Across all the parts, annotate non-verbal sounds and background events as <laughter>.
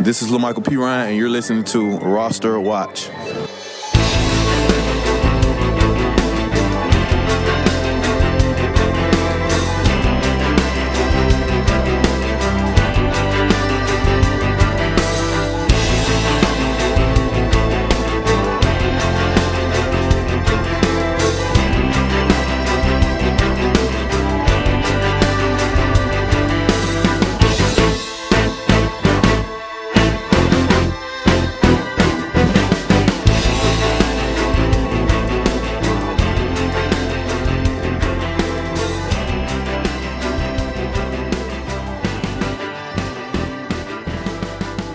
This is La'Mical Perine, and you're listening to Roster Watch.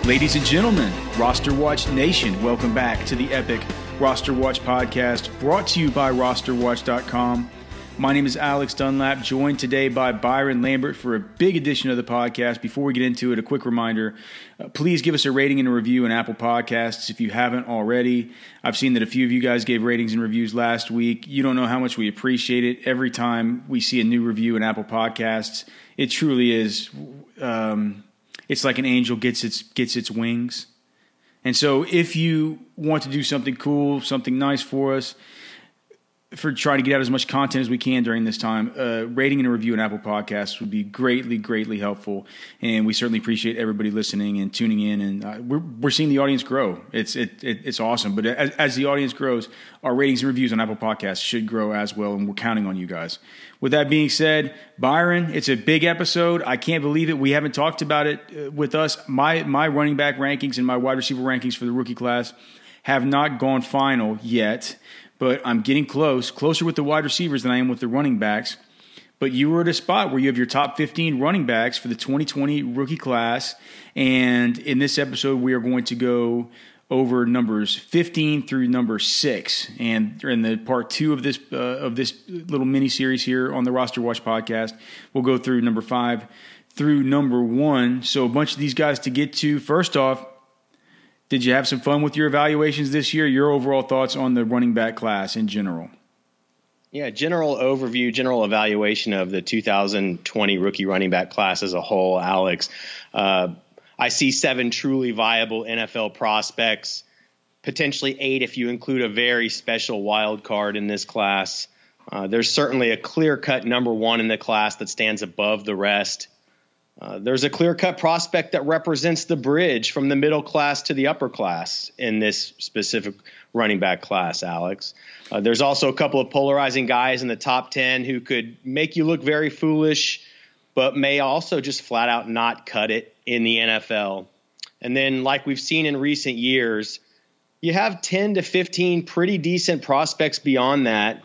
Ladies and gentlemen, Roster Watch Nation, welcome back to the epic Roster Watch podcast brought to you by rosterwatch.com. My name is Alex Dunlap, joined today by Byron Lambert for a big edition of the podcast. Before we get into it, a quick reminder uh, please give us a rating and a review in Apple Podcasts if you haven't already. I've seen that a few of you guys gave ratings and reviews last week. You don't know how much we appreciate it. Every time we see a new review in Apple Podcasts, it truly is. Um, it's like an angel gets its gets its wings. And so if you want to do something cool, something nice for us, for trying to get out as much content as we can during this time, uh, rating and a review on Apple Podcasts would be greatly, greatly helpful. And we certainly appreciate everybody listening and tuning in. And uh, we're, we're seeing the audience grow. It's it, it, it's awesome. But as, as the audience grows, our ratings and reviews on Apple Podcasts should grow as well. And we're counting on you guys. With that being said, Byron, it's a big episode. I can't believe it. We haven't talked about it uh, with us. My my running back rankings and my wide receiver rankings for the rookie class have not gone final yet, but I'm getting close, closer with the wide receivers than I am with the running backs. But you were at a spot where you have your top 15 running backs for the 2020 rookie class. And in this episode, we are going to go over numbers 15 through number six. And in the part two of this uh, of this little mini series here on the Roster Watch podcast, we'll go through number five through number one. So a bunch of these guys to get to. First off, did you have some fun with your evaluations this year? Your overall thoughts on the running back class in general? Yeah, general overview, general evaluation of the 2020 rookie running back class as a whole, Alex. Uh, I see seven truly viable NFL prospects, potentially eight if you include a very special wild card in this class. Uh, there's certainly a clear cut number one in the class that stands above the rest. Uh, there's a clear cut prospect that represents the bridge from the middle class to the upper class in this specific running back class, Alex. Uh, there's also a couple of polarizing guys in the top 10 who could make you look very foolish, but may also just flat out not cut it in the NFL. And then, like we've seen in recent years, you have 10 to 15 pretty decent prospects beyond that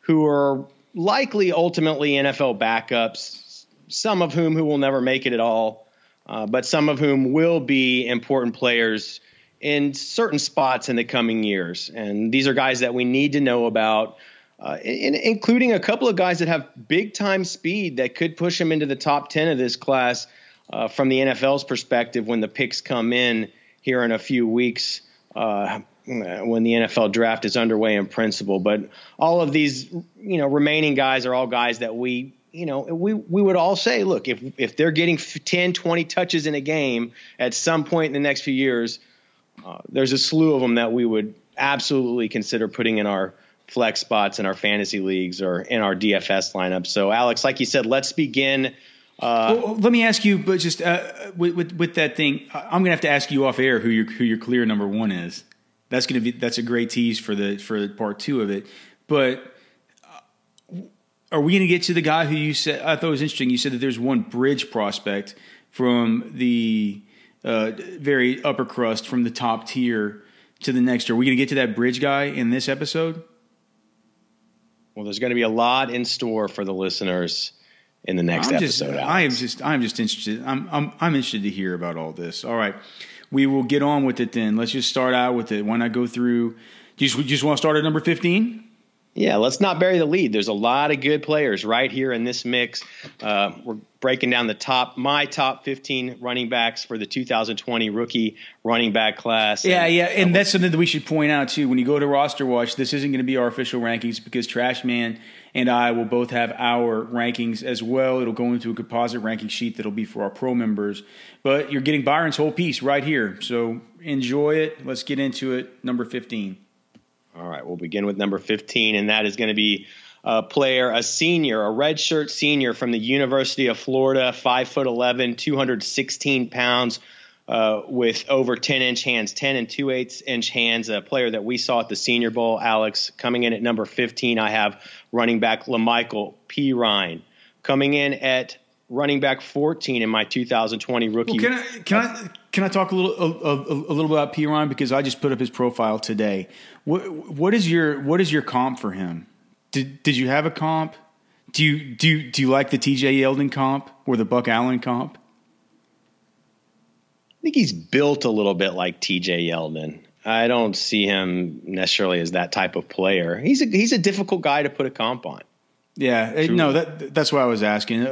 who are likely ultimately NFL backups, some of whom who will never make it at all, uh, but some of whom will be important players in certain spots in the coming years. And these are guys that we need to know about. Uh, in, including a couple of guys that have big time speed that could push them into the top 10 of this class uh, from the NFL's perspective when the picks come in here in a few weeks uh, when the NFL draft is underway in principle. But all of these, you know, remaining guys are all guys that we, you know, we, we would all say, look, if, if they're getting 10, 20 touches in a game at some point in the next few years, uh, there's a slew of them that we would absolutely consider putting in our flex spots in our fantasy leagues or in our DFS lineup. So, Alex, like you said, let's begin uh, well, let me ask you, but just uh, with, with, with that thing, I'm gonna have to ask you off air who your who your clear number one is. That's gonna be that's a great tease for the for part two of it. But are we gonna get to the guy who you said I thought it was interesting? You said that there's one bridge prospect from the uh, very upper crust from the top tier to the next. Are we gonna get to that bridge guy in this episode? Well, there's going to be a lot in store for the listeners in the next I'm episode. Just, I am just I'm just interested. I'm, I'm I'm interested to hear about all this. All right, we will get on with it then. Let's just start out with it. When I go through, do you just, you just want to start at number fifteen? Yeah, let's not bury the lead. There's a lot of good players right here in this mix. Uh, we're breaking down the top, my top 15 running backs for the 2020 rookie running back class. Yeah, and, yeah, and that's something that we should point out too. When you go to roster watch, this isn't going to be our official rankings because Trash Man and I will both have our rankings as well. It'll go into a composite ranking sheet that'll be for our pro members. But you're getting Byron's whole piece right here. So enjoy it. Let's get into it. Number 15. All right, we'll begin with number 15, and that is going to be a player, a senior, a redshirt senior from the University of Florida, 5 foot 11, 216 pounds, uh, with over 10 inch hands, 10 and 2 eighths inch hands, a player that we saw at the Senior Bowl, Alex. Coming in at number 15, I have running back La'Mical Perine. Coming in at running back 14 in my 2020 rookie. Well, can I can I can I talk a little a, a, a little about Perine because I just put up his profile today. What what is your what is your comp for him? Did did you have a comp? Do you do you, do you like the TJ Yeldon comp or the Buck Allen comp? I think he's built a little bit like TJ Yeldon. I don't see him necessarily as that type of player. He's a he's a difficult guy to put a comp on. Yeah, Truly. no, that that's why I was asking.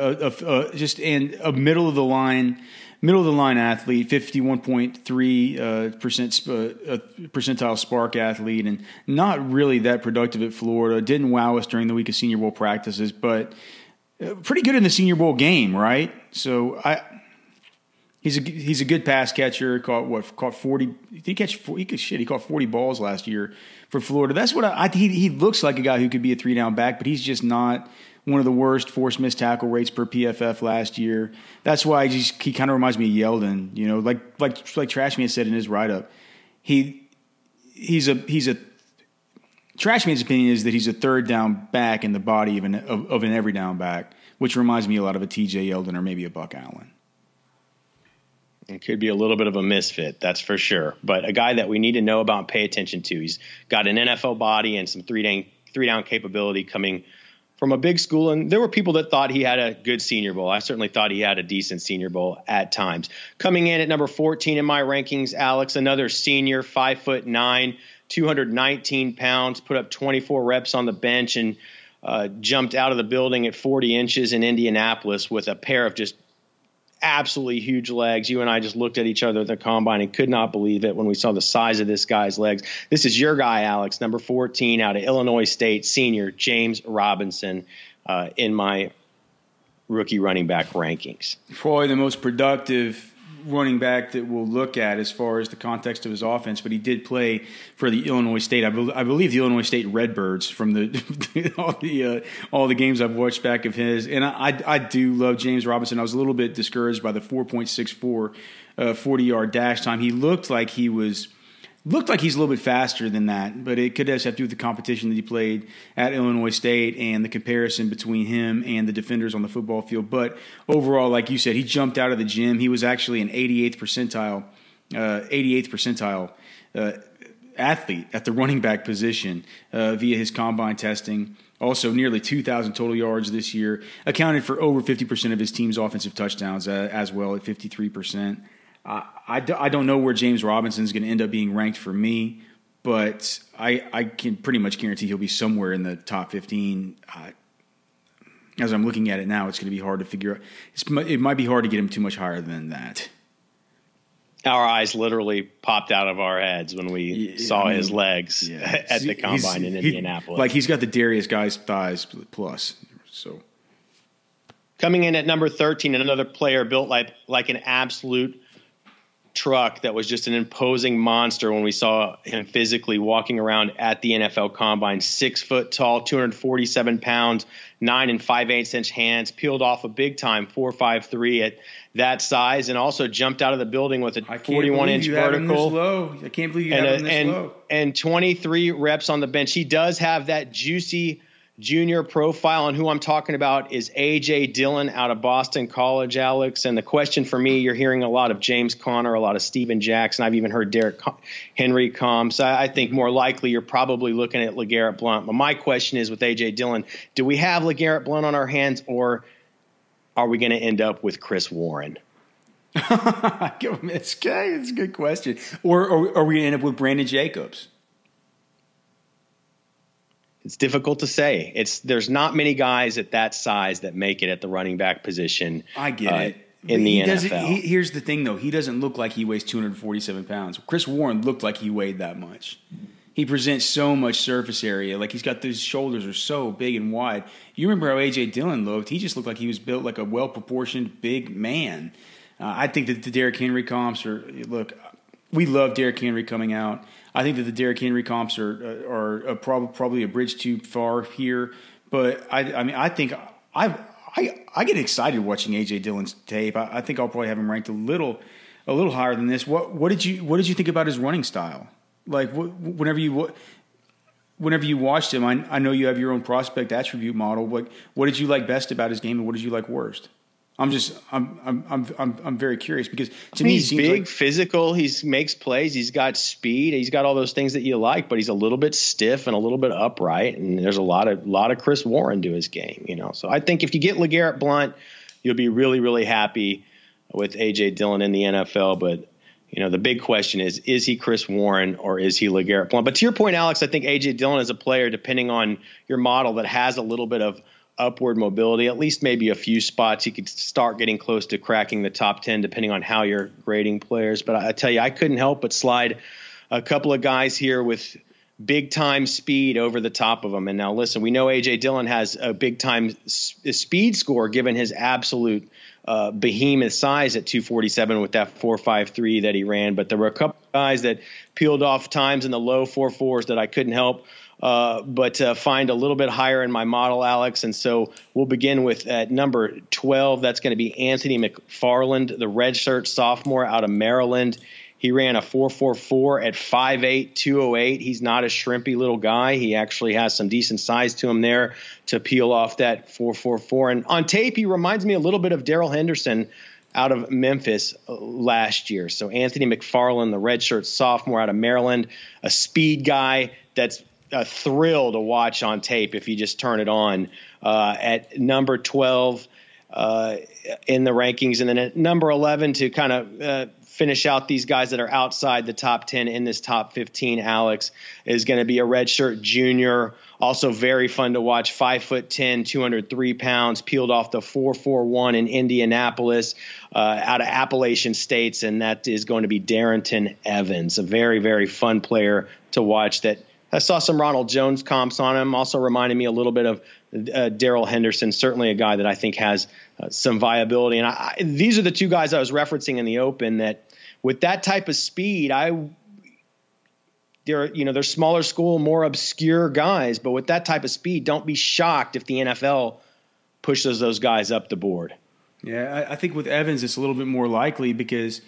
just in a middle of the line, middle of the line athlete, fifty one point three uh, percent uh, percentile SPARQ athlete, and not really that productive at Florida. Didn't wow us during the week of Senior Bowl practices, but uh, pretty good in the Senior Bowl game, right? So I. He's a he's a good pass catcher. Caught what? Caught forty. Did He catch he could shit. He caught forty balls last year for Florida. That's what I, I he, he looks like a guy who could be a three down back, but he's just not one of the worst force missed tackle rates per PFF last year. That's why he kind of reminds me of Yeldon. You know, like like like Trashman said in his write up, he he's a he's a Trashman's opinion is that he's a third down back in the body of an of, of an every down back, which reminds me a lot of a TJ Yeldon or maybe a Buck Allen. It could be a little bit of a misfit, that's for sure. But a guy that we need to know about and pay attention to. He's got an NFL body and some three down three down capability coming from a big school. And there were people that thought he had a good Senior Bowl. I certainly thought he had a decent Senior Bowl at times. Coming in at number 14 in my rankings, Alex, another senior, five foot nine, 219 pounds, put up 24 reps on the bench and uh, jumped out of the building at 40 inches in Indianapolis with a pair of just absolutely huge legs. You and I just looked at each other at the combine and could not believe it when we saw the size of this guy's legs. This is your guy, Alex, number 14 out of Illinois State, senior James Robinson, uh, in my rookie running back rankings. Probably the most productive running back that we'll look at as far as the context of his offense, but he did play for the Illinois State. I, be- I believe the Illinois State Redbirds from the <laughs> all the uh, all the games I've watched back of his, and I, I, I do love James Robinson. I was a little bit discouraged by the 4.64 uh, 40 yard dash time. He looked like he was looked like he's a little bit faster than that, but it could have to do with the competition that he played at Illinois State and the comparison between him and the defenders on the football field. But overall, like you said, he jumped out of the gym. He was actually an 88th percentile, uh, 88th percentile uh, athlete at the running back position uh, via his combine testing. Also, nearly 2,000 total yards this year. Accounted for over 50% of his team's offensive touchdowns uh, as well at 53%. I, I, I don't know where James Robinson is going to end up being ranked for me, but I, I can pretty much guarantee he'll be somewhere in the top 15. Uh, as I'm looking at it now, it's going to be hard to figure out. It's, it might be hard to get him too much higher than that. Our eyes literally popped out of our heads when we yeah, saw I mean, his legs yeah. <laughs> at the combine in Indianapolis. He, like he's got the Derrius guy's thighs plus. So coming in at number 13, another player built like like an absolute truck that was just an imposing monster when we saw him physically walking around at the NFL Combine. Six foot tall, 247 pounds, nine and five eighths inch hands, peeled off a big time four five three at that size, and also jumped out of the building with a 41 inch vertical. I can't believe you and, have him this and, low. And 23 reps on the bench. He does have that juicy junior profile. And who I'm talking about is A.J. Dillon out of Boston College, Alex. And the question for me, you're hearing a lot of James Conner, a lot of Steven Jackson. I've even heard Derrick Henry come. So I think more likely you're probably looking at LeGarrette Blount. But my question is with A.J. Dillon, do we have LeGarrette Blount on our hands or are we going to end up with Chris Warren? <laughs> it's okay. It's a good question. Or, or are we going to end up with Brandon Jacobs? It's difficult to say. It's there's not many guys at that size that make it at the running back position. I get uh, it. In the NFL. He, here's the thing, though. He doesn't look like he weighs 247 pounds. Chris Warren looked like he weighed that much. He presents so much surface area. Like he's got those shoulders are so big and wide. You remember how AJ Dillon looked? He just looked like he was built like a well proportioned big man. Uh, I think that the Derrick Henry comps are look. We love Derrick Henry coming out. I think that the Derrick Henry comps are uh, are, are prob- probably a bridge too far here. But I, I mean, I think I I I get excited watching AJ Dillon's tape. I, I, think I'll probably have him ranked a little a little higher than this. What what did you what did you think about his running style? Like whenever you whenever you watched him, I, I know you have your own prospect attribute model. What what did you like best about his game, and what did you like worst? I'm just I'm I'm I'm I'm, I'm very curious because to me he's big, like, physical. He makes plays. He's got speed. He's got all those things that you like, but he's a little bit stiff and a little bit upright. And there's a lot of lot of Chris Warren to his game, you know. So I think if you get LeGarrette Blount, you'll be really really happy with AJ Dillon in the NFL. But you know the big question is is he Chris Warren or is he LeGarrette Blount? But to your point, Alex, I think AJ Dillon is a player depending on your model that has a little bit of upward mobility, at least maybe a few spots. You could start getting close to cracking the top 10, depending on how you're grading players. But I tell you, I couldn't help but slide a couple of guys here with big time speed over the top of them. And now, listen, we know AJ Dillon has a big time speed score given his absolute uh, behemoth size at 247 with that 453 that he ran. But there were a couple guys that peeled off times in the low 44s that I couldn't help uh, but uh, find a little bit higher in my model, Alex. And so we'll begin with at number 12. That's going to be Anthony McFarland, the redshirt sophomore out of Maryland. He ran a 4.44 at 5'8", 208. He's not a shrimpy little guy. He actually has some decent size to him there to peel off that 4.44. And on tape, he reminds me a little bit of Darrell Henderson out of Memphis uh, last year. So Anthony McFarland, the redshirt sophomore out of Maryland, a speed guy that's a thrill to watch on tape if you just turn it on. Uh, at number 12 uh, in the rankings, and then at number 11 to kind of uh, finish out these guys that are outside the top 10 in this top 15, Alex, is going to be a redshirt junior. Also, very fun to watch. Five foot 10, 203 pounds, peeled off the 441 in Indianapolis uh, out of Appalachian States, and that is going to be Darrynton Evans, a very, very fun player to watch that – I saw some Ronald Jones comps on him. Also reminded me a little bit of uh, Darrell Henderson. Certainly a guy that I think has uh, some viability. And I, I, these are the two guys I was referencing in the Open that, with that type of speed, I they're you know they're smaller school, more obscure guys. But with that type of speed, don't be shocked if the NFL pushes those guys up the board. Yeah, I, I think with Evans, it's a little bit more likely because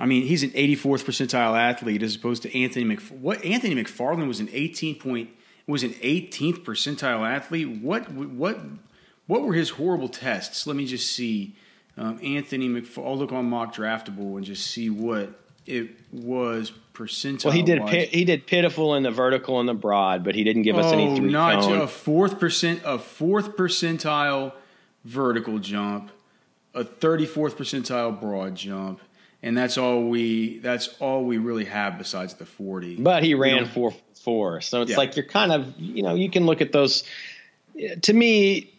I mean, he's an 84th percentile athlete as opposed to Anthony Mc. What Anthony McFarland was an 18 point was an 18th percentile athlete. What what what were his horrible tests? Let me just see. Um, Anthony McFarland. I'll look on mock draftable and just see what it was percentile. Well, he did he did pitiful in the vertical and the broad, but he didn't give us oh, any three not cone. a fourth percent a fourth percentile vertical jump, a 34th percentile broad jump and that's all we that's all we really have besides the 40 but he ran 4 4 so it's yeah. like you're kind of you know you can look at those. To me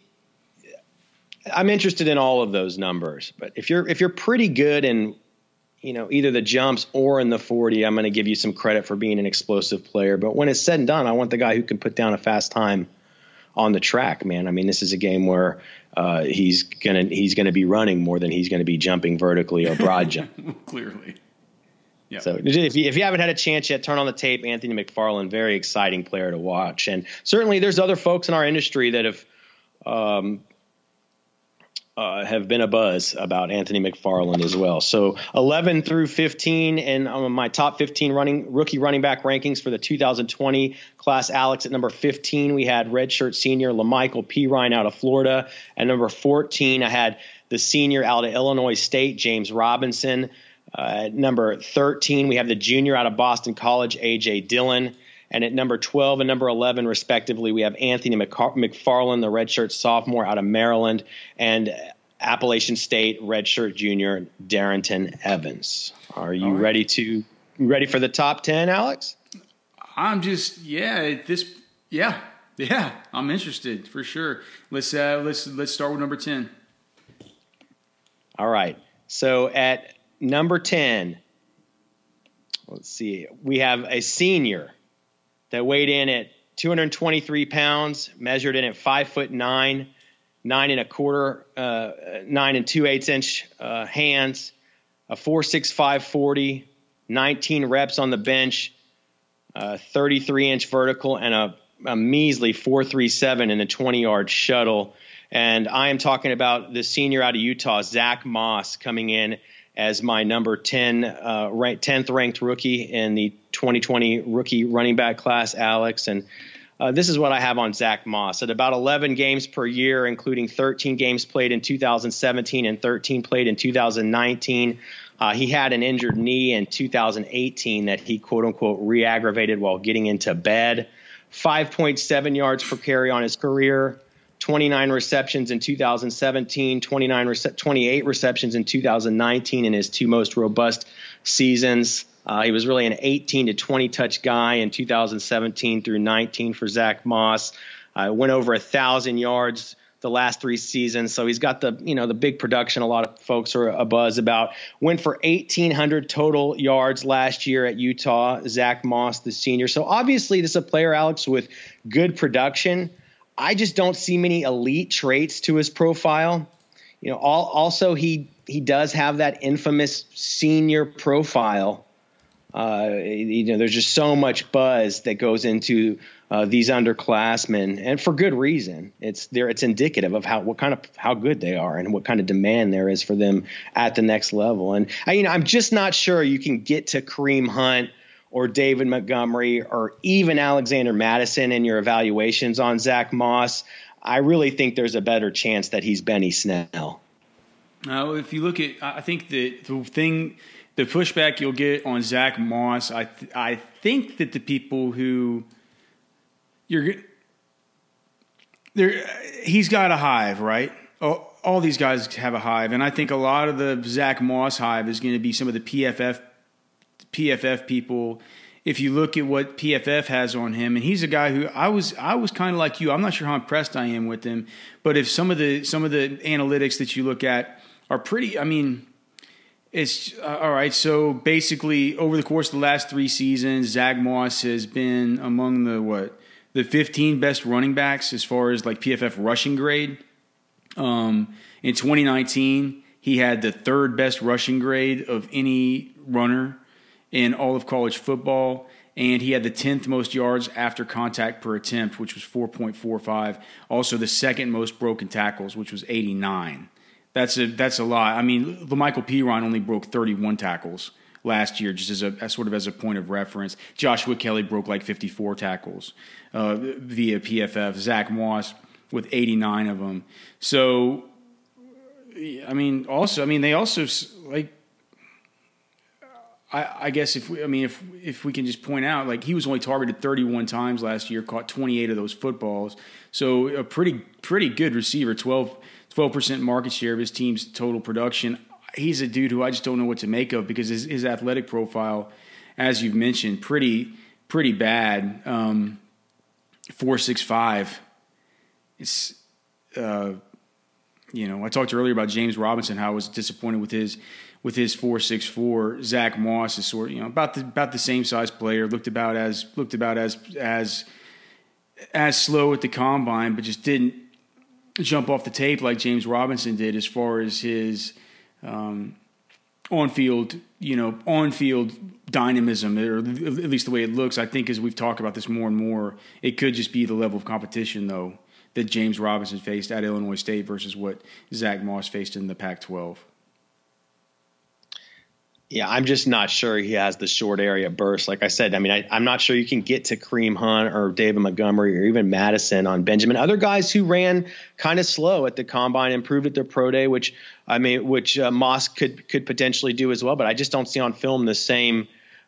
i'm interested in all of those numbers. But if you're if you're pretty good in you know either the jumps or in the 40 i'm going to give you some credit for being an explosive player. But when it's said and done i want the guy who can put down a fast time on the track man. I mean this is a game where uh, he's gonna he's gonna be running more than he's gonna be jumping vertically or broad jump. <laughs> Clearly. Yep. So if you, if you haven't had a chance yet, turn on the tape. Anthony McFarland, very exciting player to watch, and certainly there's other folks in our industry that have um, uh, have been a buzz about Anthony McFarland as well. So 11 through 15, and um, my top 15 running rookie running back rankings for the 2020 class. Alex at number 15, we had redshirt senior La'Mical Perine out of Florida. At number 14, I had the senior out of Illinois State, James Robinson. Uh, at number 13, we have the junior out of Boston College, AJ Dillon. And at number 12 and number 11, respectively, we have Anthony McFarland, the redshirt sophomore out of Maryland. And Appalachian State redshirt junior Darrynton Evans. Are you right. ready to ready for the top ten, Alex? I'm just yeah this yeah yeah I'm interested for sure. Let's uh, let's let's start with number ten. All right. So at number ten, let's see, we have a senior that weighed in at 223 pounds, measured in at five foot nine, nine and a quarter, uh, nine and two eighths inch uh, hands, a four six five forty, 19 reps on the bench, uh, 33 inch vertical, and a, a measly 437 in the 20 yard shuttle. And I am talking about the senior out of Utah, Zach Moss, coming in as my number 10, uh, rank, 10th ranked rookie in the 2020 rookie running back class, Alex. And uh, this is what I have on Zach Moss at about 11 games per year, including 13 games played in 2017 and 13 played in 2019. Uh, he had an injured knee in 2018 that he quote unquote re aggravated while getting into bed. 5.7 yards per carry on his career, 29 receptions in 2017, 29 rece- 28 receptions in 2019 in his two most robust seasons. Uh, he was really an 18 to 20 touch guy in 2017 through 19 for Zach Moss. Uh, went over a thousand yards the last three seasons, so he's got the you know the big production. A lot of folks are a buzz about. Went for 1,800 total yards last year at Utah. Zach Moss, the senior. So obviously, this is a player, Alex, with good production. I just don't see many elite traits to his profile. You know, all, also he he does have that infamous senior profile. Uh, you know, there's just so much buzz that goes into uh, these underclassmen, and for good reason. It's there. It's indicative of how what kind of how good they are and what kind of demand there is for them at the next level. And I, you know, I'm just not sure you can get to Kareem Hunt or David Montgomery or even Alexander Mattison in your evaluations on Zach Moss, I really think there's a better chance that he's Benny Snell. Now, if you look at, I think the the thing, the pushback you'll get on Zach Moss, I th- I think that the people who you're there, he's got a hive, right? All, all these guys have a hive, and I think a lot of the Zach Moss hive is going to be some of the PFF PFF people, if you look at what PFF has on him, and he's a guy who I was I was kind of like you. I'm not sure how impressed I am with him, but if some of the some of the analytics that you look at are pretty, I mean, it's uh, all right. So basically, over the course of the last three seasons, Zach Moss has been among the what the 15 best running backs as far as like PFF rushing grade. Um, in 2019, he had the third best rushing grade of any runner in all of college football. And he had the 10th most yards after contact per attempt, which was 4.45. Also, the second most broken tackles, which was 89. That's a that's a lot. I mean, La'Mical Perine only broke 31 tackles last year, just as a as sort of as a point of reference. Joshua Kelly broke like 54 tackles uh, via PFF. Zach Moss with 89 of them. So, I mean, also, I mean, they also like I, I, guess if we, I mean if if we can just point out like he was only targeted 31 times last year, caught 28 of those footballs, so a pretty pretty good receiver, 12 percent market share of his team's total production. He's a dude who I just don't know what to make of because his, his athletic profile, as you've mentioned, pretty pretty bad. Um, four six five. It's uh, you know I talked earlier about James Robinson how I was disappointed with his with his four six four. Zach Moss is sort of, you know about the about the same size player. Looked about as looked about as as as slow at the combine, but just didn't jump off the tape like James Robinson did as far as his um, on field, you know, on field dynamism, or at least the way it looks. I think as we've talked about this more and more, it could just be the level of competition though that James Robinson faced at Illinois State versus what Zach Moss faced in the Pac-12. Yeah, I'm just not sure he has the short area burst. Like I said, I mean, I, am not sure you can get to Kareem Hunt or David Montgomery or even Mattison on Benjamin. Other guys who ran kind of slow at the combine improved at their pro day, which I mean, which uh, Moss could could potentially do as well. But I just don't see on film the same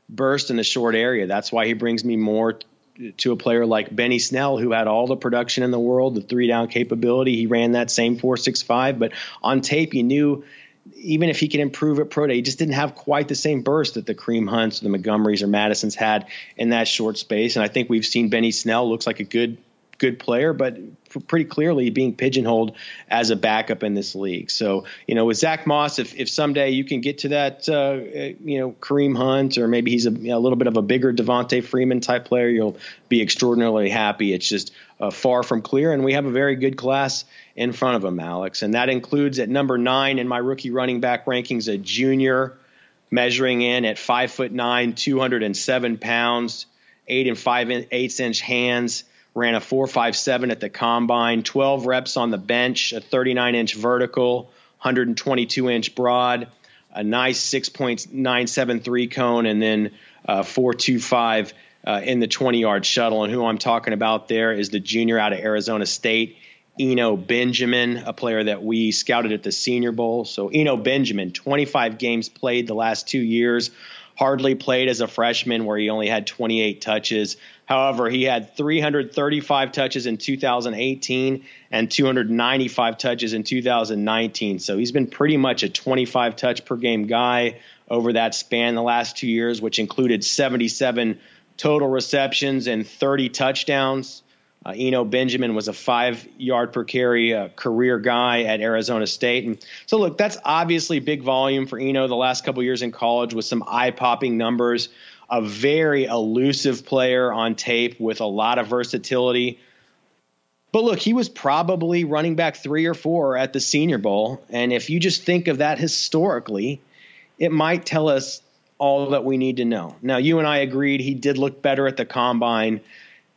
burst in the short area. That's why he brings me more to a player like Benny Snell, who had all the production in the world, the three down capability. He ran that same 4.65, but on tape, you knew even if he can improve at pro day, he just didn't have quite the same burst that the Kareem Hunts, the Montgomerys, or Mattisons had in that short space. And I think we've seen Benny Snell looks like a good good player, but pretty clearly being pigeonholed as a backup in this league. So, you know, with Zach Moss, if, if someday you can get to that, uh, you know, Kareem Hunt, or maybe he's a, you know, a, little bit of a bigger Devonta Freeman type player, you'll be extraordinarily happy. It's just uh, far from clear, and we have a very good class in front of him, Alex. And that includes at number nine in my rookie running back rankings, a junior measuring in at five foot nine, 207 pounds, eight and five eighths inch hands ran a 457 at the combine, 12 reps on the bench, a 39 inch vertical, 122 inch broad, a nice 6.973 cone, and then uh, 425 uh, in the 20 yard shuttle. And who I'm talking about there is the junior out of Arizona State. Eno Benjamin, a player that we scouted at the Senior Bowl. So, Eno Benjamin, 25 games played the last two years, hardly played as a freshman where he only had 28 touches. However, he had 335 touches in 2018 and 295 touches in 2019. So he's been pretty much a 25 touch per game guy over that span the last two years, which included 77 total receptions and 30 touchdowns. Uh, Eno Benjamin was a five yard per carry uh, career guy at Arizona State. And so, look, that's obviously big volume for Eno the last couple years in college with some eye popping numbers. A very elusive player on tape with a lot of versatility. But look, he was probably running back three or four at the Senior Bowl. And if you just think of that historically, it might tell us all that we need to know. Now, you and I agreed he did look better at the combine.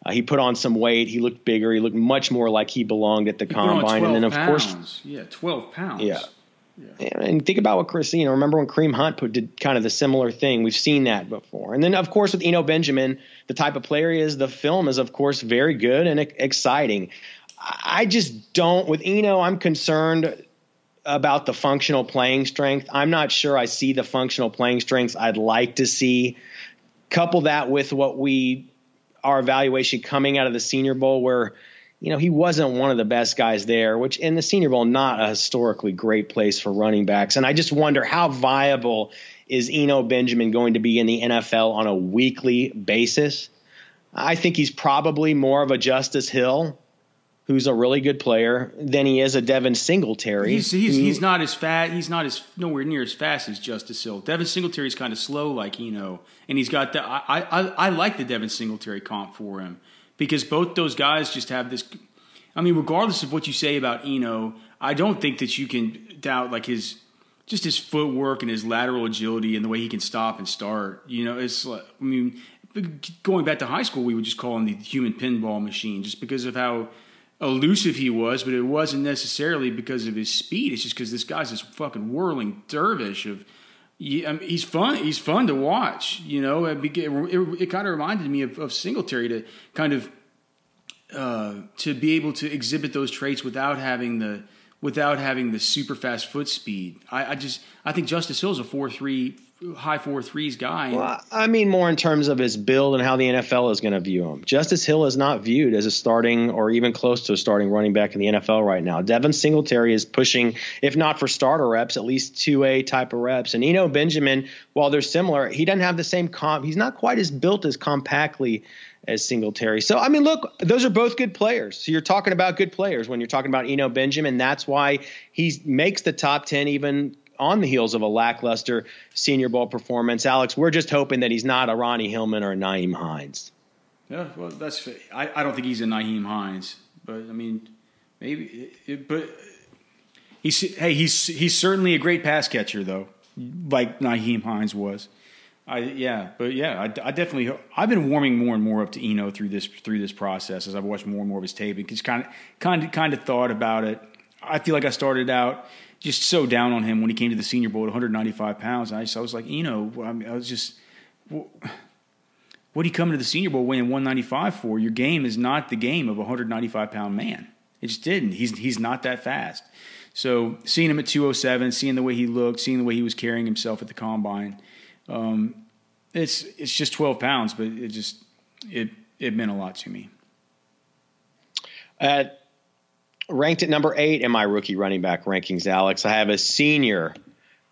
Uh, he put on some weight. He looked bigger. He looked much more like he belonged at the he combine. And then, of pounds. course, yeah, twelve pounds. Yeah. yeah. And think about what Chris, you know, remember when Kareem Hunt put, did kind of the similar thing? We've seen that before. And then, of course, with Eno Benjamin, the type of player he is, the film is, of course, very good and exciting. I just don't, with Eno, I'm concerned about the functional playing strength. I'm not sure I see the functional playing strength I'd like to see. Couple that with what we our evaluation coming out of the Senior Bowl, where you know he wasn't one of the best guys there, which in the Senior Bowl not a historically great place for running backs, and I just wonder how viable is Eno Benjamin going to be in the NFL on a weekly basis. I think he's probably more of a Justice Hill who's a really good player, than he is a Devin Singletary. He's he's, who, he's not as fast. He's not as nowhere near as fast as Justice Hill. Devin Singletary's kind of slow, like you know, and he's got the. I I, I like the Devin Singletary comp for him because both those guys just have this. I mean, regardless of what you say about Eno, I don't think that you can doubt like his just his footwork and his lateral agility and the way he can stop and start. You know, it's like I mean, going back to high school, we would just call him the human pinball machine, just because of how elusive he was, but it wasn't necessarily because of his speed. It's just because this guy's this fucking whirling dervish of. I mean, he's fun. He's fun to watch. You know, it, it, it, it kind of reminded me of, of, Singletary to kind of uh, to be able to exhibit those traits without having the without having the super fast foot speed. I, I just I think Justice Hill's a four three high four threes guy. Well, I mean more in terms of his build and how the NFL is going to view him. Justice Hill is not viewed as a starting or even close to a starting running back in the NFL right now. Devin Singletary is pushing, if not for starter reps, at least two A type of reps. And Eno Benjamin, while they're similar, he doesn't have the same comp. He's not quite as built as compactly as Singletary. So, I mean, look, those are both good players. So you're talking about good players when you're talking about Eno Benjamin. That's why he makes the top 10 even on the heels of a lackluster Senior Bowl performance. Alex, we're just hoping that he's not a Ronnie Hillman or a Nyheim Hines. Yeah, well, that's. I, I don't think he's a Nyheim Hines, but I mean, maybe. It, but he's hey, he's he's certainly a great pass catcher though, like Nyheim Hines was. I yeah, but yeah, I, I, definitely I've been warming more and more up to Eno through this through this process as I've watched more and more of his tape. and Just kind of kind of kind of thought about it. I feel like I started out just so down on him when he came to the Senior Bowl at 195 pounds. I, just, I was like, you know, I, mean, I was just, what are you coming to the Senior Bowl weighing 195 for? Your game is not the game of a 195 pound man. It just didn't. He's he's not that fast. So seeing him at 207, seeing the way he looked, seeing the way he was carrying himself at the combine, um, it's it's just 12 pounds, but it just it it meant a lot to me. At ranked at number eight in my rookie running back rankings, Alex, I have a senior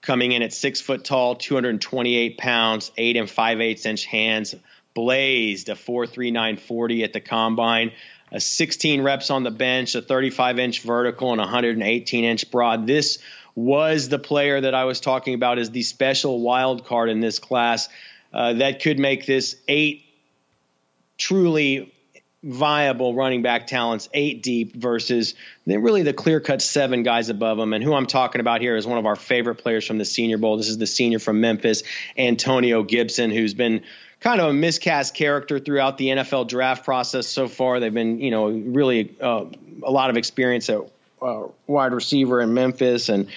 coming in at six foot tall, 228 pounds, eight and five eighths inch hands, blazed a 4.3940 at the combine, a 16 reps on the bench, a 35 inch vertical, and 118 inch broad. This was the player that I was talking about as the special wild card in this class uh, that could make this eight truly viable running back talents, eight deep versus really the clear cut seven guys above them. And who I'm talking about here is one of our favorite players from the Senior Bowl. This is the senior from Memphis, Antonio Gibson, who's been kind of a miscast character throughout the NFL draft process so far. They've been, you know, really uh, a lot of experience at uh, wide receiver in Memphis and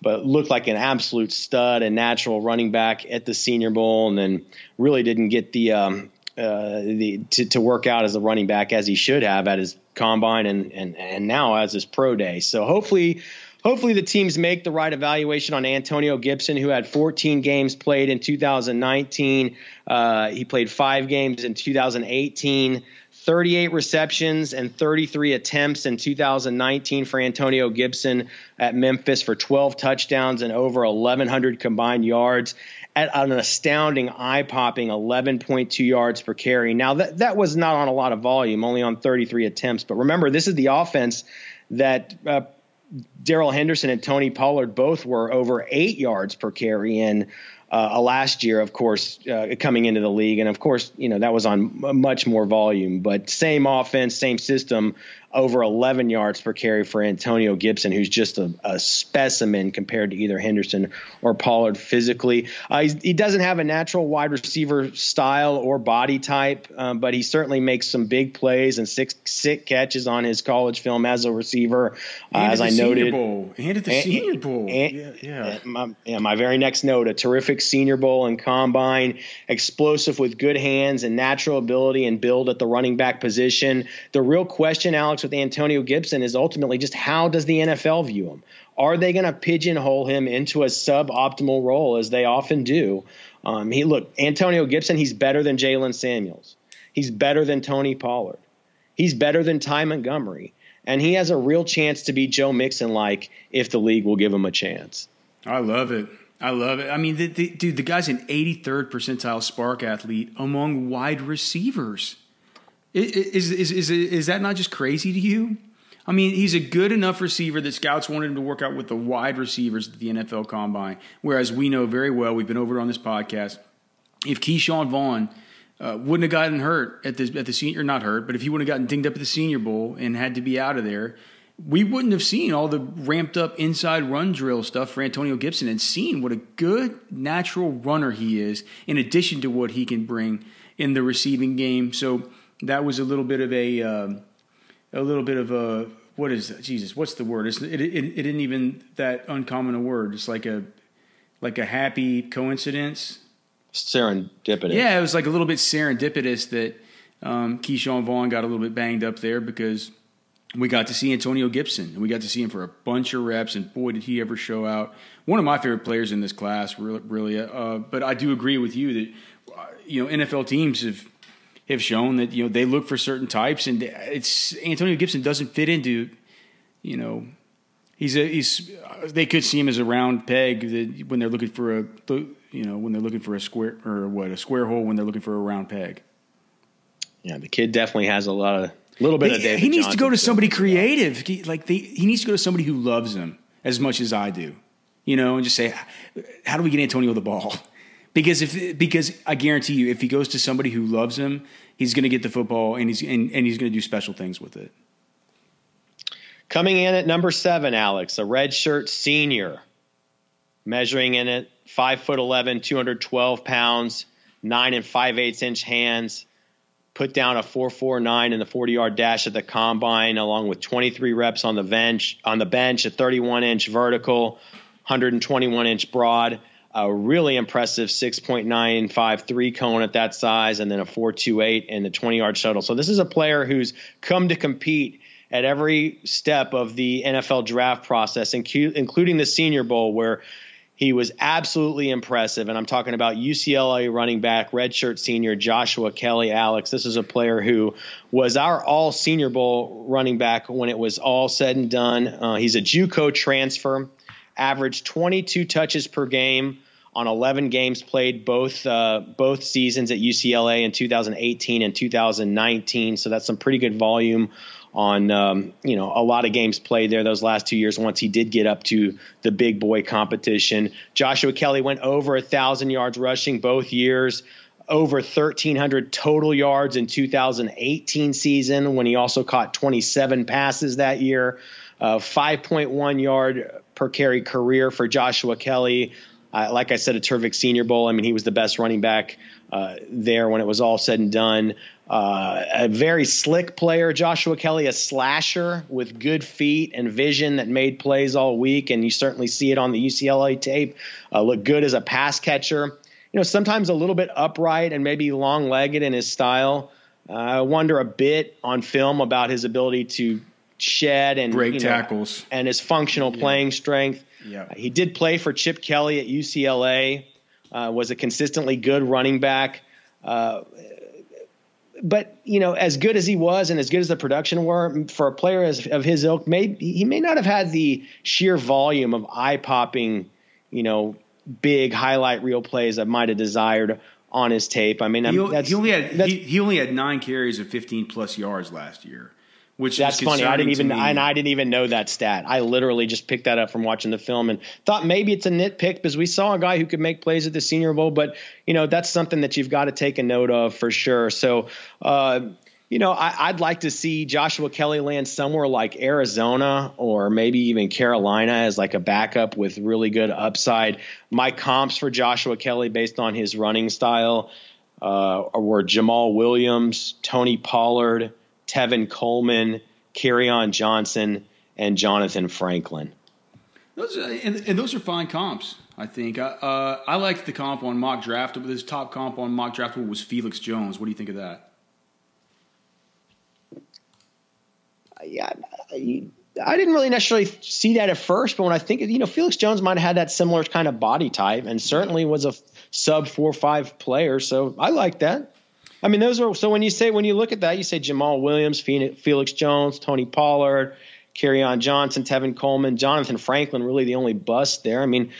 but looked like an absolute stud and natural running back at the Senior Bowl, and then really didn't get the um, uh, the to, to work out as a running back as he should have at his combine and and and now as his pro day. So hopefully. Hopefully the teams make the right evaluation on Antonio Gibson, who had 14 games played in 2019. Uh, he played five games in 2018. 38 receptions and 33 attempts in 2019 for Antonio Gibson at Memphis for 12 touchdowns and over 1,100 combined yards at an astounding, eye-popping 11.2 yards per carry. Now that that was not on a lot of volume, only on 33 attempts. But remember, this is the offense that uh, Darrell Henderson and Tony Pollard both were over eight yards per carry in uh, last year, of course, uh, coming into the league. And of course, you know, that was on much more volume, but same offense, same system, over 11 yards per carry for Antonio Gibson, who's just a, a specimen compared to either Henderson or Pollard physically. Uh, he doesn't have a natural wide receiver style or body type, um, but he certainly makes some big plays and six sick catches on his college film as a receiver. Uh, as I noted, Bowl. and at the and, Senior Bowl. And, yeah, yeah. My, yeah, my very next note: a terrific Senior Bowl and combine, explosive with good hands and natural ability and build at the running back position. The real question, Alex with Antonio Gibson is ultimately just how does the NFL view him? Are they going to pigeonhole him into a suboptimal role as they often do? Um, he look Antonio Gibson. He's better than Jaylen Samuels. He's better than Tony Pollard. He's better than Ty Montgomery, and he has a real chance to be Joe Mixon like if the league will give him a chance. I love it. I love it. I mean, the, the, dude, the guy's an 83rd percentile SPARQ athlete among wide receivers. Is, is, is, is that not just crazy to you? I mean, he's a good enough receiver that scouts wanted him to work out with the wide receivers at the NFL Combine. Whereas we know very well, we've been over on this podcast, if Ke'Shawn Vaughn uh, wouldn't have gotten hurt at the at the senior, not hurt, but if he wouldn't have gotten dinged up at the Senior Bowl and had to be out of there, we wouldn't have seen all the ramped up inside run drill stuff for Antonio Gibson and seen what a good natural runner he is, in addition to what he can bring in the receiving game. So that was a little bit of a um, a little bit of a what is that? Jesus? What's the word? It's, it, it, it isn't even that uncommon a word. It's like a like a happy coincidence. Serendipitous. Yeah, it was like a little bit serendipitous that um, Ke'Shawn Vaughn got a little bit banged up there because we got to see Antonio Gibson and we got to see him for a bunch of reps and boy did he ever show out. One of my favorite players in this class, really. really uh, but I do agree with you that uh, you know NFL teams have have shown that you know they look for certain types, and it's Antonio Gibson doesn't fit into, you know, he's a he's they could see him as a round peg that when they're looking for a you know when they're looking for a square or what a square hole when they're looking for a round peg. Yeah, the kid definitely has a lot of little bit they, of David. He needs Johnson to go to somebody creative. He, like they, he needs to go to somebody who loves him as much as I do, you know, and just say, how do we get Antonio the ball? Because if because I guarantee you, if he goes to somebody who loves him, he's going to get the football and he's and, and he's going to do special things with it. Coming in at number seven, Alex, a redshirt senior, measuring in at five foot 11, 212 pounds, nine and five eighths inch hands, put down a 449 in the 40 yard dash at the combine, along with 23 reps on the bench, on the bench, a 31 inch vertical, 121 inch broad a really impressive 6.953 cone at that size, and then a 4.28 in the 20 yard shuttle. So this is a player who's come to compete at every step of the NFL draft process, including the Senior Bowl, where he was absolutely impressive. And I'm talking about UCLA running back, redshirt senior Joshua Kelly Alex, this is a player who was our all Senior Bowl running back when it was all said and done. Uh, he's a JUCO transfer, averaged 22 touches per game on 11 games played both uh, both seasons at UCLA in 2018 and 2019. So that's some pretty good volume on um, you know a lot of games played there those last two years. Once he did get up to the big boy competition, Joshua Kelley went over a thousand yards rushing both years. Over 1,300 total yards in 2018 season when he also caught 27 passes that year. Uh, 5.1 yard per carry career for Joshua Kelley. Uh, like I said, a terrific Senior Bowl. I mean, he was the best running back uh, there when it was all said and done. Uh, a very slick player, Joshua Kelley, a slasher with good feet and vision that made plays all week, and you certainly see it on the UCLA tape. Uh, look good as a pass catcher. You know, sometimes a little bit upright and maybe long-legged in his style. Uh, I wonder a bit on film about his ability to shed and break you know, tackles and his functional yeah. playing strength. Yeah. he did play for Chip Kelly at UCLA. Uh, was a consistently good running back. Uh, but you know, as good as he was, and as good as the production were for a player as, of his ilk, may he may not have had the sheer volume of eye popping, you know, big highlight reel plays I might have desired on his tape. I mean, he, he only had he, he, only had nine carries of 15 plus yards last year. Which that's funny. I didn't even and I didn't even know that stat. I literally just picked that up from watching the film and thought maybe it's a nitpick because we saw a guy who could make plays at the Senior Bowl, but you know that's something that you've got to take a note of for sure. So. Uh, you know, I, would like to see Joshua Kelley land somewhere like Arizona or maybe even Carolina as like a backup with really good upside. My comps for Joshua Kelley based on his running style uh, were Jamaal Williams, Tony Pollard, Tevin Coleman, on Johnson, and Jonathan Franklin. Those are, and, and, those are fine comps. I think. Uh, uh I liked the comp on mock draft, but his top comp on mock draft was Felix Jones. What do you think of that? Uh, yeah, I didn't really necessarily see that at first, but when I think, you know, Felix Jones might have had that similar kind of body type, and certainly was a sub four five player. So I like that. I mean, those are so when you say when you look at that, you say Jamaal Williams, Felix Jones, Tony Pollard, on Johnson, Tevin Coleman, Jonathan Franklin, really the only bust there. I mean,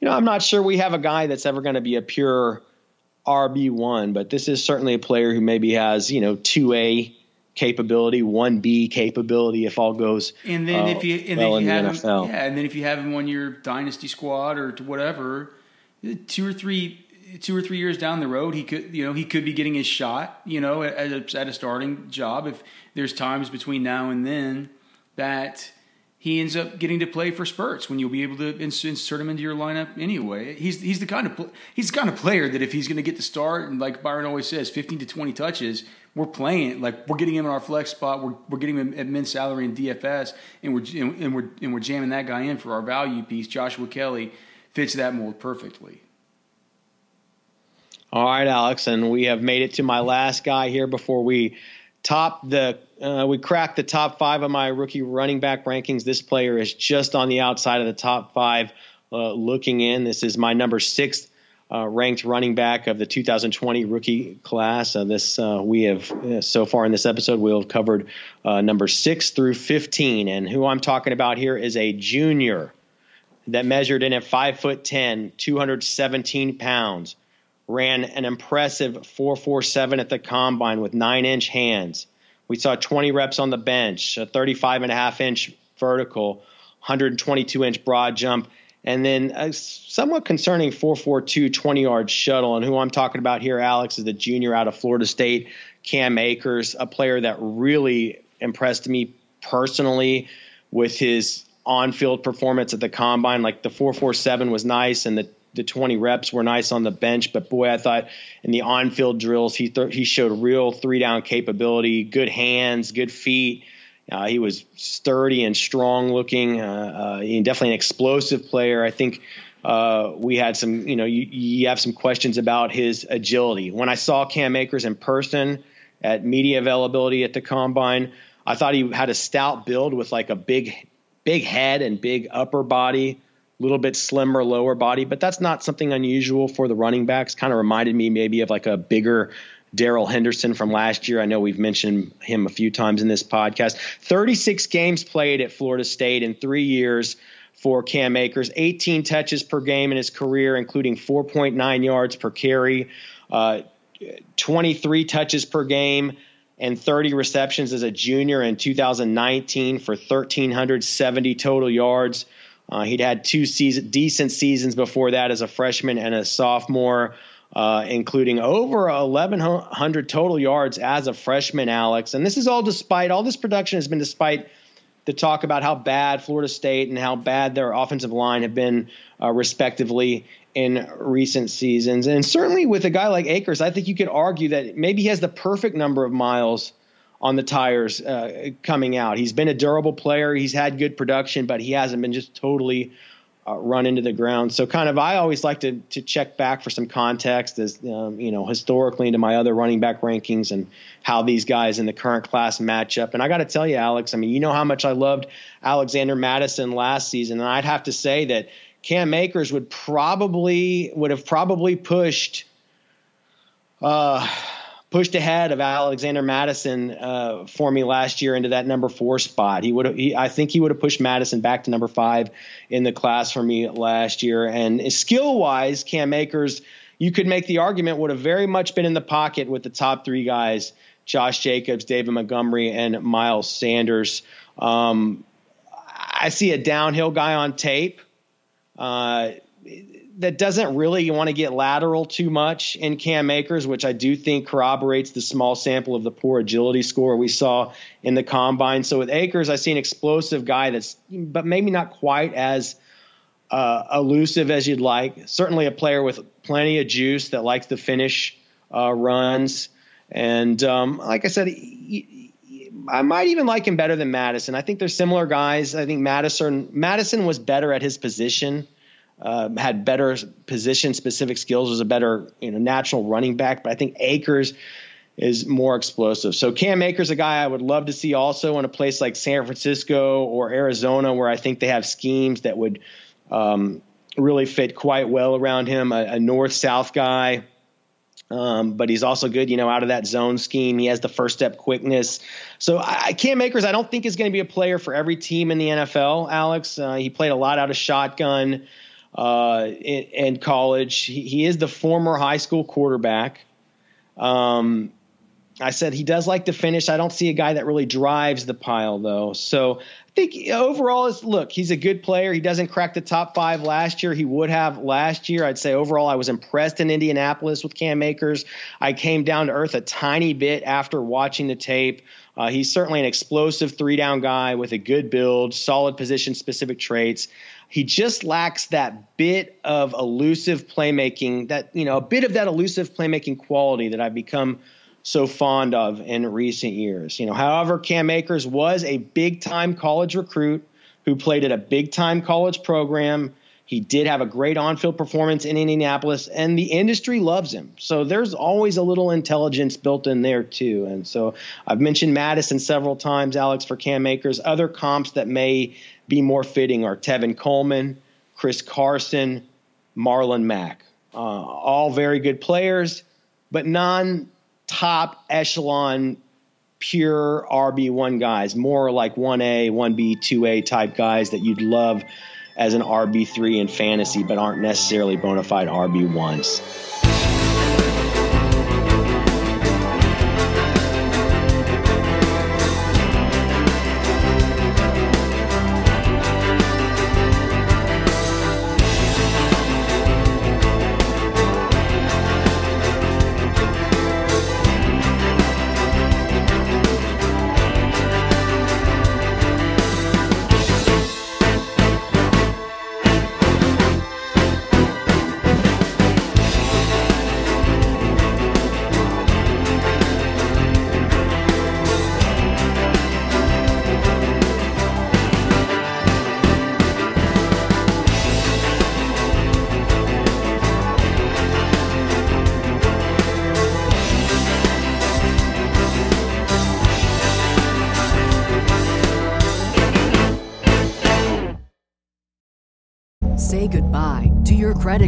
you know, I'm not sure we have a guy that's ever going to be a pure RB one, but this is certainly a player who maybe has you know two A capability, one B capability if all goes. And then uh, if you and well then you have him, yeah, and then if you have him on your dynasty squad or whatever, two or three two or three years down the road, he could, you know, he could be getting his shot, you know, at a, at a starting job. If there's times between now and then that he ends up getting to play for spurts when you'll be able to insert him into your lineup anyway. He's he's the kind of he's the kind of player that if he's going to get the start and like Byron always says, 15 to 20 touches, we're playing like we're getting him in our flex spot. We're we're getting him at min salary in DFS, and we're and we're and we're jamming that guy in for our value piece. Joshua Kelley fits that mold perfectly. All right, Alex, and we have made it to my last guy here before we top the uh, we crack the top five of my rookie running back rankings. This player is just on the outside of the top five, uh, looking in. This is my number six uh, ranked running back of the 2020 rookie class. Uh, this uh, we have uh, so far in this episode we'll have covered number six through 15, and who I'm talking about here is a junior that measured in at five foot 10, 217 pounds ran an impressive 447 at the combine with nine inch hands. We saw 20 reps on the bench, a 35 and a half inch vertical, 122 inch broad jump, and then a somewhat concerning 442 20 yard shuttle. And who I'm talking about here, Alex, is the junior out of Florida State, Cam Akers, a player that really impressed me personally with his on field performance at the combine. Like the 447 was nice, and the the 20 reps were nice on the bench, but boy, I thought in the on-field drills he th- he showed real three-down capability, good hands, good feet. Uh, he was sturdy and strong looking. Uh, uh, definitely an explosive player. I think uh, we had some, you know, you, you, have some questions about his agility. When I saw Cam Akers in person at media availability at the combine, I thought he had a stout build with like a big, big head and big upper body little bit slimmer lower body, but that's not something unusual for the running backs. Kind of reminded me maybe of like a bigger Darrell Henderson from last year. I know we've mentioned him a few times in this podcast. 36 games played at Florida State in three years for Cam Akers, 18 touches per game in his career, including 4.9 yards per carry, uh, 23 touches per game, and 30 receptions as a junior in 2019 for 1,370 total yards. Uh, he'd had two season, decent seasons before that as a freshman and a sophomore uh, including over 1,100 total yards as a freshman, Alex. And this is all despite all this production has been despite the talk about how bad Florida State and how bad their offensive line have been, uh, respectively, in recent seasons. And certainly with a guy like Akers, I think you could argue that maybe he has the perfect number of miles on the tires uh, coming out. He's been a durable player. He's had good production, but he hasn't been just totally uh, run into the ground. So kind of, I always like to to check back for some context as um, you know historically into my other running back rankings and how these guys in the current class match up. And I got to tell you, Alex, I mean, you know how much I loved Alexander Mattison last season, and I'd have to say that Cam Akers would probably would have probably pushed. Uh, pushed ahead of Alexander Mattison uh, for me last year into that number four spot. He would, he, I think, he would have pushed Mattison back to number five in the class for me last year. And skill wise, Cam Akers, you could make the argument would have very much been in the pocket with the top three guys: Josh Jacobs, David Montgomery, and Miles Sanders. Um, I see a downhill guy on tape. Uh, that doesn't really want to get lateral too much in Cam Akers, which I do think corroborates the small sample of the poor agility score we saw in the combine. So with Akers, I see an explosive guy that's, but maybe not quite as uh, elusive as you'd like. Certainly a player with plenty of juice that likes to finish uh, runs. And um, like I said, he, I might even like him better than Mattison. I think they're similar guys. I think Mattison Mattison was better at his position uh, had better position specific skills, was a better you know natural running back. But I think Akers is more explosive. So Cam Akers, a guy I would love to see also in a place like San Francisco or Arizona, where I think they have schemes that would um, really fit quite well around him. A, a north south guy. Um, but he's also good, you know, out of that zone scheme. He has the first step quickness. So I, Cam Akers, I don't think is going to be a player for every team in the NFL. Alex, uh, he played a lot out of shotgun uh, in, in, college. He, he, is the former high school quarterback. Um, I said he does like to finish. I don't see a guy that really drives the pile though. So I think overall is look, he's a good player. He doesn't crack the top five last year. He would have last year. I'd say overall I was impressed in Indianapolis with Cam Akers. I came down to earth a tiny bit after watching the tape. Uh, he's certainly an explosive three down guy with a good build, solid position specific traits. He just lacks that bit of elusive playmaking, that, you know, a bit of that elusive playmaking quality that I've become so fond of in recent years. You know, however, Cam Akers was a big time college recruit who played at a big time college program. He did have a great on field performance in Indianapolis, and the industry loves him. So there's always a little intelligence built in there, too. And so I've mentioned Mattison several times, Alex, for Cam Akers. Other comps that may be more fitting are Tevin Coleman, Chris Carson, Marlon Mack. Uh, all very good players, but non top echelon pure RB1 guys, more like 1A, 1B, 2A type guys that you'd love as an RB3 in fantasy, but aren't necessarily bona fide RB1s.